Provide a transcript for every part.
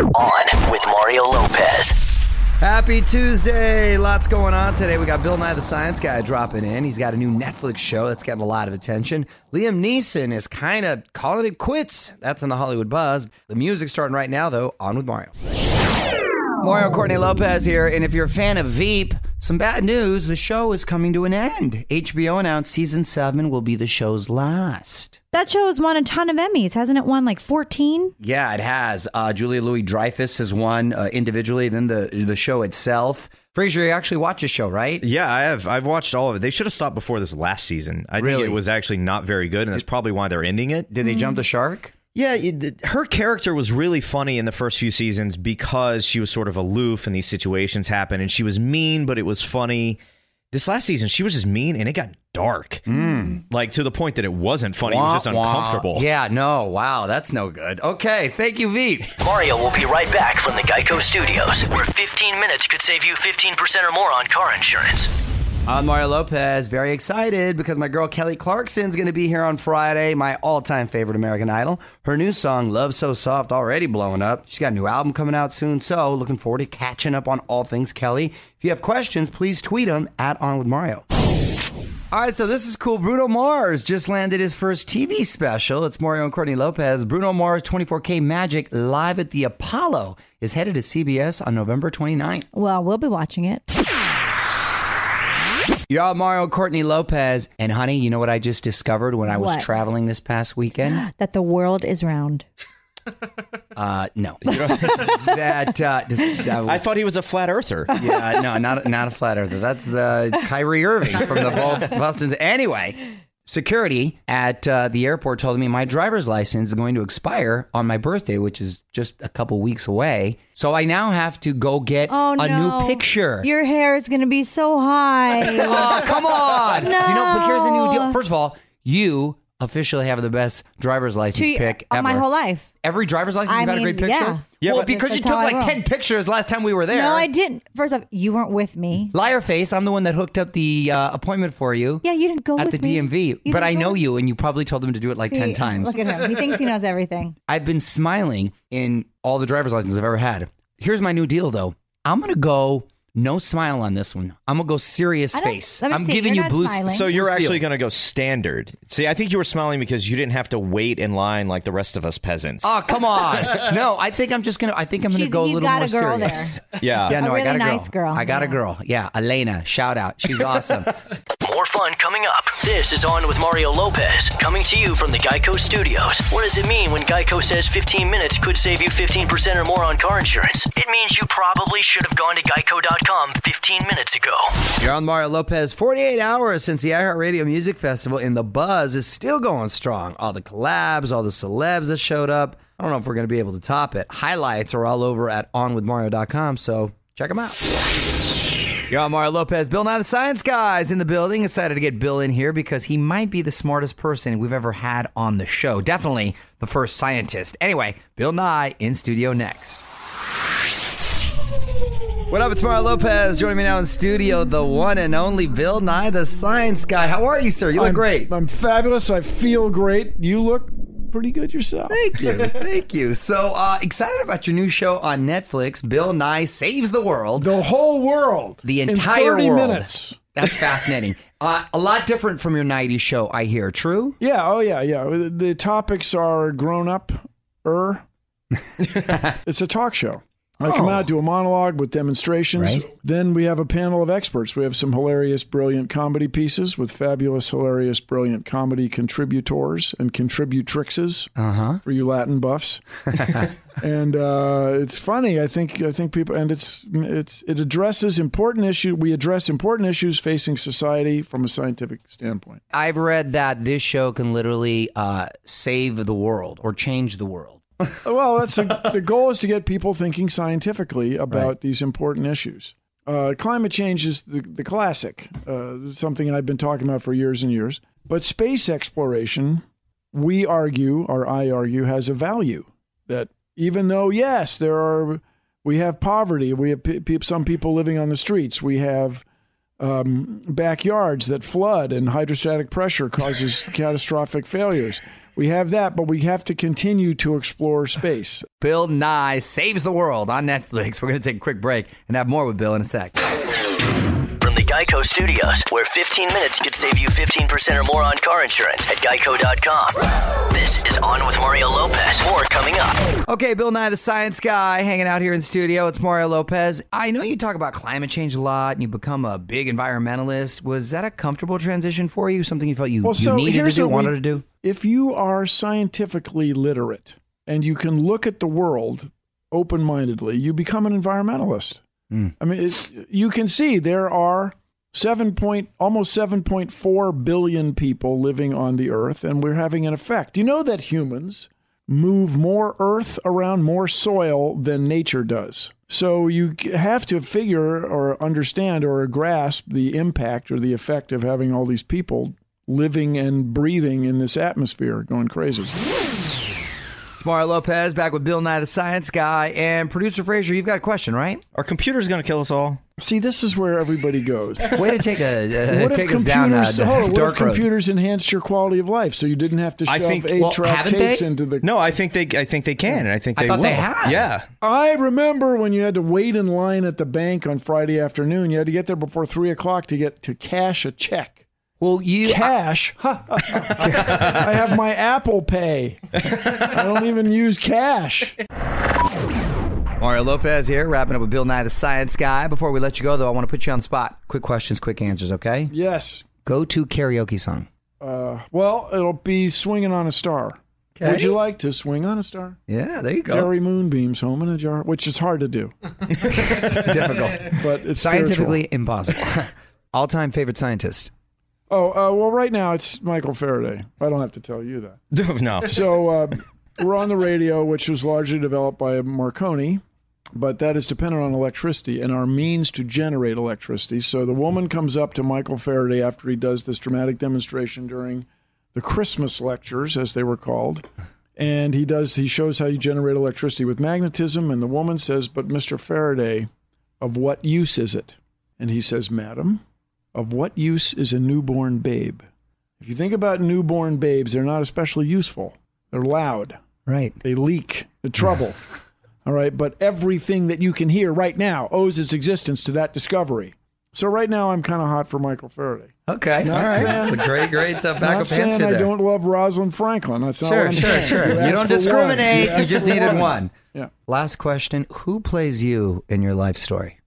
On with Mario Lopez. Happy Tuesday. Lots going on today. We got Bill Nye the Science Guy dropping in. He's got a new Netflix show that's getting a lot of attention. Liam Neeson is kind of calling it quits. That's in the Hollywood buzz. The music's starting right now, though. On with Mario. Mario Courtney Lopez here. And if you're a fan of Veep, some bad news. The show is coming to an end. HBO announced season seven will be the show's last. That show has won a ton of Emmys, hasn't it? Won like 14? Yeah, it has. Uh, Julia Louis Dreyfus has won uh, individually, then the the show itself. Fraser, you actually watch the show, right? Yeah, I have. I've watched all of it. They should have stopped before this last season. I Really? think it was actually not very good, and that's probably why they're ending it. Did they jump the shark? Yeah, it, her character was really funny in the first few seasons because she was sort of aloof and these situations happen, and she was mean, but it was funny. This last season, she was just mean, and it got dark, hmm. like to the point that it wasn't funny. it was just Wah, wah. uncomfortable. Yeah, no, wow, that's no good. Okay, thank you, Veep. Mario will be right back from the Geico Studios, where 15 minutes could save you 15% or more on car insurance. I'm Mario Lopez, very excited because my girl Kelly Clarkson's going to be here on Friday, my all time favorite American Idol. Her new song, Love So Soft, already blowing up. She's got a new album coming out soon, so looking forward to catching up on all things Kelly. If you have questions, please tweet them at On With Mario. All right, so this is cool. Bruno Mars just landed his first TV special. It's Mario and Courtney Lopez. Bruno Mars 24K Magic live at the Apollo is headed to CBS on November 29th. Well, we'll be watching it. Y'all, Mario Courtney Lopez. And honey, you know what I just discovered when I was What? traveling this past weekend? That the world is round. Uh, no. that, uh, just, that was, I thought he was a flat earther. yeah, no, not not a flat earther. That's the Kyrie Irving from the Boston. Boston. Anyway, security at uh, the airport told me my driver's license is going to expire on my birthday, which is just a couple weeks away. So I now have to go get Oh, a no. new picture. Your hair is going to be so high. oh, come on! You know, but here's a new deal. First of all, you officially have the best driver's license To- pick of ever. my whole life. Every driver's license, I you got a mean, great picture. yeah. Yeah, well, but- because you That's took how I like roll. ten pictures last time we were there. No, I didn't. First off, you weren't with me. Liar face, I'm the one that hooked up the uh, appointment for you. Yeah, you didn't go at with the me. DMV, You but didn't I go know with- you, and you probably told them to do it like ten times. Look at him. He thinks he knows everything. I've been smiling in all the driver's licenses I've ever had. Here's my new deal, though. I'm gonna go no smile on this one. I'm gonna go serious face. let me I'm see. giving You're you not blue. smiling. So you're blue steel. actually going to go standard. See, I think you were smiling because you didn't have to wait in line like the rest of us peasants. Oh come on! no, I think I'm just gonna. I think I'm gonna She's- go a he's little got more a girl there. serious. yeah. Yeah, no, A I got a girl. nice girl. I got a girl. Yeah, Elena. Shout out. She's awesome. Fun coming up. This is On with Mario Lopez, coming to you from the Geico Studios. What does it mean when Geico says 15 minutes could save you 15% or more on car insurance? It means you probably should have gone to geico.com 15 minutes ago. You're on Mario Lopez. 48 hours since the iHeartRadio Music Festival, and the buzz is still going strong. All the collabs, all the celebs that showed up. I don't know if we're going to be able to top it. Highlights are all over at onwithmario.com, so check them out. You're on Mario Lopez. Bill Nye the Science Guy's in the building. Excited to get Bill in here because he might be the smartest person we've ever had on the show. Definitely the first scientist. Anyway, Bill Nye in studio next. What up? It's Mario Lopez. Joining me now in studio, the one and only Bill Nye, the Science Guy. How are you, sir? You look I'm, great. I'm fabulous. I feel great. You look pretty good yourself. Thank you. Thank you. So uh, excited about your new show on Netflix, Bill Nye Saves the World. The whole world. The entire 30 world. minutes. That's fascinating. uh, a lot different from your 90s show, I hear. True? Yeah. Oh, yeah. Yeah. The- The topics are grown up. Er. it's a talk show. I come Oh. out, do a monologue with demonstrations. Right. Then we have a panel of experts. We have some hilarious, brilliant comedy pieces with fabulous, hilarious, brilliant comedy contributors and contributrixes Uh huh. for you Latin buffs. and uh, it's funny. I think I think people and it's it's it addresses important issue. We address important issues facing society from a scientific standpoint. I've read that this show can literally uh, save the world or change the world. Well, that's the, the goal is to get people thinking scientifically about these important issues. Uh, climate change is the, the classic, uh, something I've been talking about for years and years. But space exploration, we argue, or I argue, has a value that even though, yes, there are, we have poverty, we have pe- pe- some people living on the streets, we have um, backyards that flood and hydrostatic pressure causes catastrophic failures. We have that, but we have to continue to explore space. Bill Nye saves the world on Netflix. We're going to take a quick break and have more with Bill in a sec. From the Geico Studios, where 15 minutes could save you 15% or more on car insurance at geico.com. This is On with Mario Lopez. More coming up. Okay, Bill Nye, the science guy, hanging out here in studio. It's Mario Lopez. I know you talk about climate change a lot and you become a big environmentalist. Was that a comfortable transition for you? Something you felt you, Well, you so needed to here's do, what we- wanted to do? If you are scientifically literate and you can look at the world open mindedly, you become an environmentalist. Hmm. I mean, it, you can see there are seven point almost seven point four billion people living on the earth, and we're having an effect. You know that humans move more earth around more soil than nature does. So you have to figure or understand or grasp the impact or the effect of having all these people living and breathing in this atmosphere going crazy. It's Mario Lopez back with Bill Nye, the science guy. And producer Frazier, you've got a question, right? Are computers going to kill us all? See, this is where everybody goes. Way to take a uh, What if take us down a computers, hold on, what if dark road. enhanced your quality of life so you didn't have to I shove think- eight well, track tapes they? into the No, I think they. I think they can, and I think I they thought will. they have. Yeah. I remember when you had to wait in line at the bank on Friday afternoon. You had to get there before three o'clock to get to cash a check. Well, you Cash? I have my Apple Pay. I don't even use cash. Mario Lopez here, wrapping up with Bill Nye, the science guy. Before we let you go, though, I want to put you on the spot. Quick questions, quick answers, okay? Yes. Go to karaoke song. Uh, well, it'll be swinging on a star. Okay. Would you like to swing on a star? Yeah, there you go. Gary Moonbeam's home in a jar, which is hard to do, Difficult. but it's Scientifically impossible. All time favorite scientist. Oh, uh, well, right now it's Michael Faraday. I don't have to tell you that. no. So uh, we're on the radio, which was largely developed by Marconi, but that is dependent on electricity and our means to generate electricity. So the woman comes up to Michael Faraday after he does this dramatic demonstration during the Christmas lectures, as they were called. And he does he shows how you generate electricity with magnetism, and the woman says, But Mr. Faraday, of what use is it? And he says, Madam, of what use is a newborn babe? If you think about newborn babes, they're not especially useful. They're loud. Right. They leak. The trouble. All right. But everything that you can hear right now owes its existence to that discovery. So right now I'm kind of hot for Michael Faraday. Okay. Not All right. saying- That's a great, great uh, Not backup saying answer I don't love Rosalind Franklin. That's not Sure, what sure, saying. sure. You You don't discriminate. one. You asked just needed one. Yeah. Last question. Who plays you in your life story?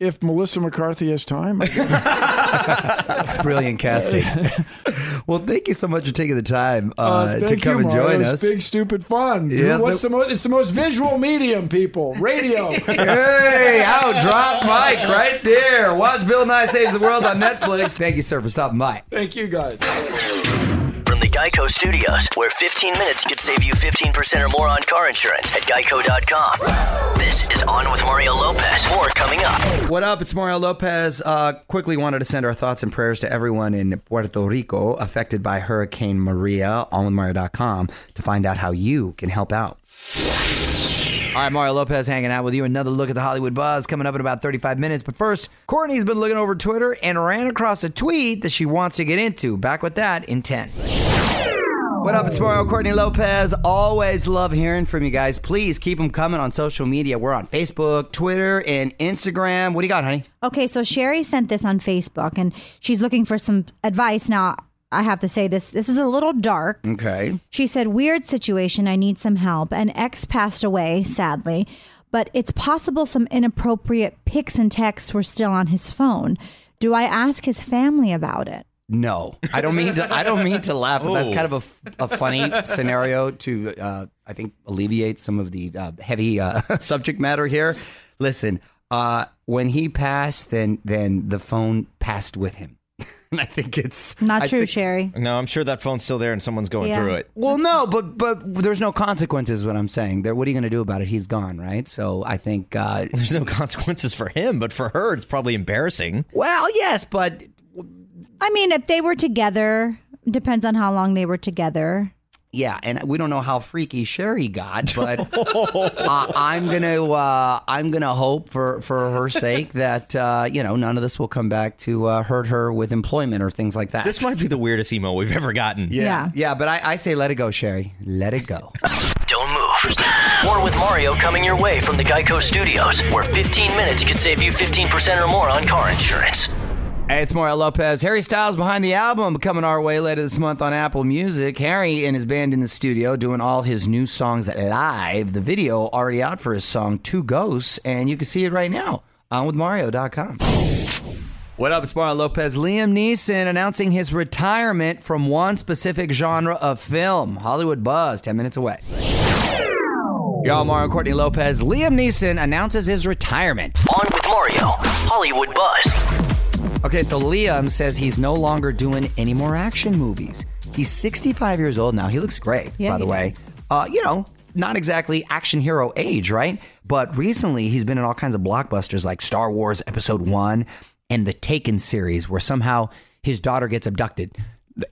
If Melissa McCarthy has time. Brilliant casting. well, thank you so much for taking the time uh, Uh, to come you, and Mario. join us. Big stupid fun. dude. What's the most? It's the most visual medium, people. Radio. Hey, out, drop mic right there. Watch Bill Nye Saves the World on Netflix. Thank you, sir, for stopping by. Thank you, guys. The Geico Studios, where 15 minutes could save you 15% or more on car insurance at geico.com. This is On with Mario Lopez. More coming up. What up? It's Mario Lopez. Uh, quickly wanted to send our thoughts and prayers to everyone in Puerto Rico affected by Hurricane Maria. OnWithMario.com to find out how you can help out. All right, Mario Lopez hanging out with you. Another look at the Hollywood buzz coming up in about 35 minutes. But first, Courtney's been looking over Twitter and ran across a tweet that she wants to get into. Back with that in 10. What up? It's Mario oh. Courtney Lopez. Always love hearing from you guys. Please keep them coming on social media. We're on Facebook, Twitter, and Instagram. What do you got, honey? Okay, so Sherry sent this on Facebook and she's looking for some advice. Now, I have to say this this is a little dark. Okay. She said, Weird situation, I need some help. An ex passed away, sadly, but it's possible some inappropriate pics and texts were still on his phone. Do I ask his family about it? No, I don't mean to. I don't mean to laugh, but that's kind of a funny scenario to, uh, I think, alleviate some of the uh, heavy uh, subject matter here. Listen, uh, when he passed, then then the phone passed with him, and I think it's Not I true, think- Sherry. No, I'm sure that phone's still there and someone's going Yeah. through it. Well, no, but but there's no consequences. What I'm saying, there. What are you going to do about it? He's gone, right? So I think. Uh, There's no consequences for him, but for her, it's probably embarrassing. well, yes, but I mean, if they were together, depends on how long they were together. Yeah, and we don't know how freaky Sherry got, but uh, I'm gonna uh, I'm gonna hope for for her sake that uh, you know none of this will come back to uh, hurt her with employment or things like that. This might be the weirdest email we've ever gotten. Yeah. yeah, but I, I say let it go, Sherry. Let it go. Don't move. More with Mario coming your way from the Geico Studios, where 15 minutes could save you 15% or more on car insurance. Hey, it's Mario Lopez. Harry Styles behind the album coming our way later this month on Apple Music. Harry and his band in the studio doing all his new songs live. The video already out for his song Two Ghosts, and you can see it right now on with Mario.com. What up? It's Mario Lopez. Liam Neeson announcing his retirement from one specific genre of film. Hollywood Buzz, 10 minutes away. Y'all, Mario Courtney Lopez. Liam Neeson announces his retirement. On with Mario, Hollywood Buzz. Okay, so Liam says he's no longer doing any more action movies. He's 65 years old now. He looks great, Yeah, by the way. Uh, you know, not exactly action hero age, right? But recently he's been in all kinds of blockbusters like Star Wars Episode 1 and the Taken series, where somehow his daughter gets abducted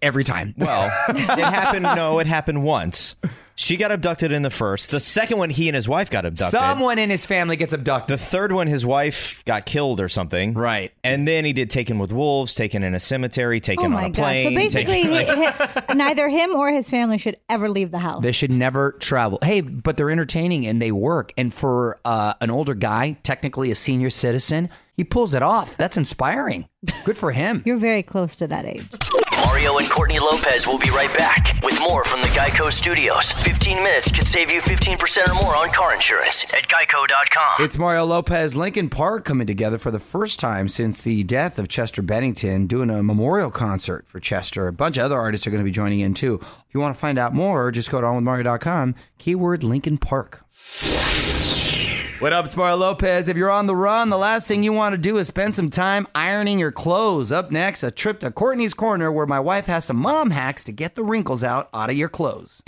every time. Well, it happened. No, it happened once. She got abducted in the first. The second one, he and his wife got abducted. Someone in his family gets abducted. The third one, his wife got killed or something. Right. And then he did Taken with Wolves, Taken in a Cemetery, Taken Oh on my a god! plane. So basically, taken, he- he- neither him or his family should ever leave the house. They should never travel. Hey, but they're entertaining and they work. And for uh, an older guy, technically a senior citizen, he pulls it off. That's inspiring. Good for him. You're very close to that age. Mario and Courtney Lopez will be right back with more from the Geico Studios. 15 minutes could save you 15% or more on car insurance at geico.com. It's Mario Lopez, Linkin Park coming together for the first time since the death of Chester Bennington, doing a memorial concert for Chester. A bunch of other artists are going to be joining in too. If you want to find out more, just go to onwithmario.com, keyword Linkin Park. What up, it's Mario Lopez. If you're on the run, the last thing you want to do is spend some time ironing your clothes. Up next, a trip to Courtney's Corner where my wife has some mom hacks to get the wrinkles out out of your clothes.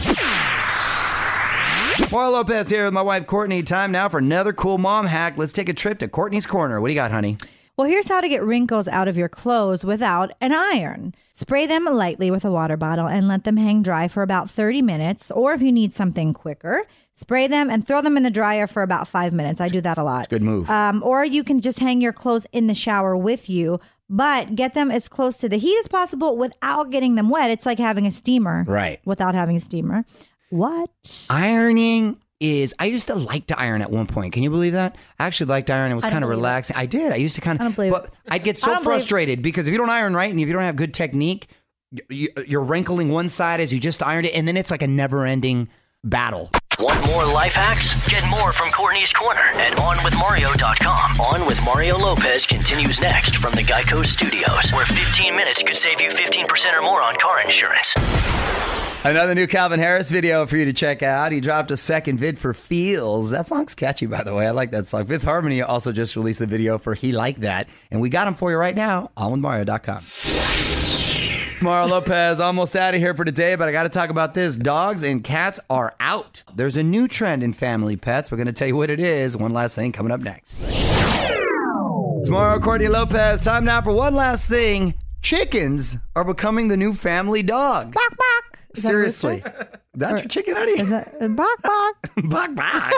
Mario Lopez here with my wife Courtney. Time now for another cool mom hack. Let's take a trip to Courtney's Corner. What do you got, honey? Well, here's how to get wrinkles out of your clothes without an iron. Spray them lightly with a water bottle and let them hang dry for about 30 minutes. Or if you need something quicker, spray them and throw them in the dryer for about five minutes. I do that a lot. Good move. Um, or you can just hang your clothes in the shower with you, but get them as close to the heat as possible without getting them wet. It's like having a steamer. Right. Without having a steamer. What? Ironing is I used to like to iron at one point. Can you believe that? I actually liked to iron. It was kind of believe it. relaxing. I did. I used to kind of I don't believe but it. I'd get so don't believe- frustrated because if you don't iron right and if you don't have good technique, y- y- you're wrinkling one side as you just ironed it and then it's like a never-ending battle. Want more life hacks? Get more from Courtney's Corner at OnWithMario.com. On with Mario Lopez continues next from the Geico Studios, where 15 minutes could save you 15% or more on car insurance. Another new Calvin Harris video for you to check out. He dropped a second vid for Feels. That song's catchy, by the way. I like that song. Fifth Harmony also just released the video for He Like That. And we got him for you right now on withmario.com. Mario Lopez almost out of here for today, but I got to talk about this. Dogs and cats are out. There's a new trend in family pets. We're going to tell you what it is. One last thing coming up next. Tomorrow, Courtney Lopez. Time now for one last thing. Chickens are becoming the new family dog. Is Seriously. rooster? That's your chicken, honey? Is that uh, bok bok? Bok, bok.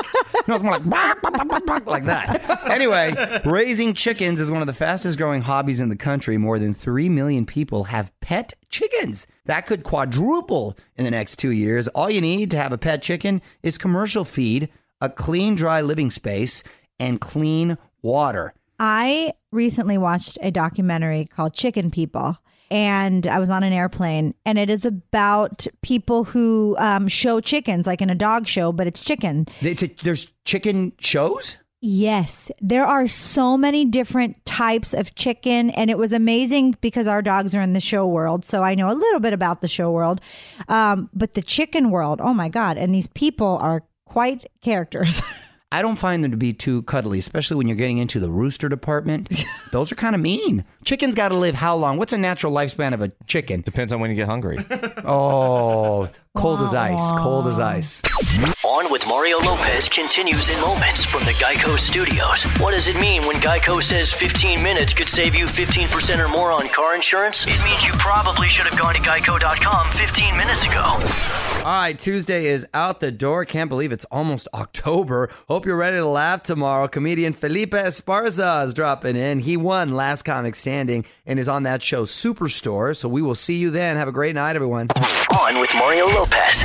No, it's more like bok, bok, bok, bok, like that. Anyway, raising chickens is one of the fastest growing hobbies in the country. More than 3 million people have pet chickens. That could quadruple in the next two years. All you need to have a pet chicken is commercial feed, a clean, dry living space, and clean water. I recently watched a documentary called Chicken People. And I was on an airplane, and it is about people who um, show chickens, like in a dog show, but it's chicken. They- t- There's chicken shows? Yes, there are so many different types of chicken, and it was amazing because our dogs are in the show world, so I know a little bit about the show world. Um, but the chicken world, oh my god! And these people are quite characters. I don't find them to be too cuddly, especially when you're getting into the rooster department. Those are kind of mean. Chickens got to live how long? What's a natural lifespan of a chicken? Depends on when you get hungry. Oh, cold as ice. Cold as ice. On with Mario Lopez continues in moments from the Geico Studios. What does it mean when Geico says 15 minutes could save you 15% or more on car insurance? It means you probably should have gone to geico.com 15 minutes ago. All right, Tuesday is out the door. Can't believe it's almost October. Hope you're ready to laugh tomorrow. Comedian Felipe Esparza is dropping in. He won Last Comic Standing and is on that show Superstore. So we will see you then. Have a great night, everyone. On with Mario Lopez.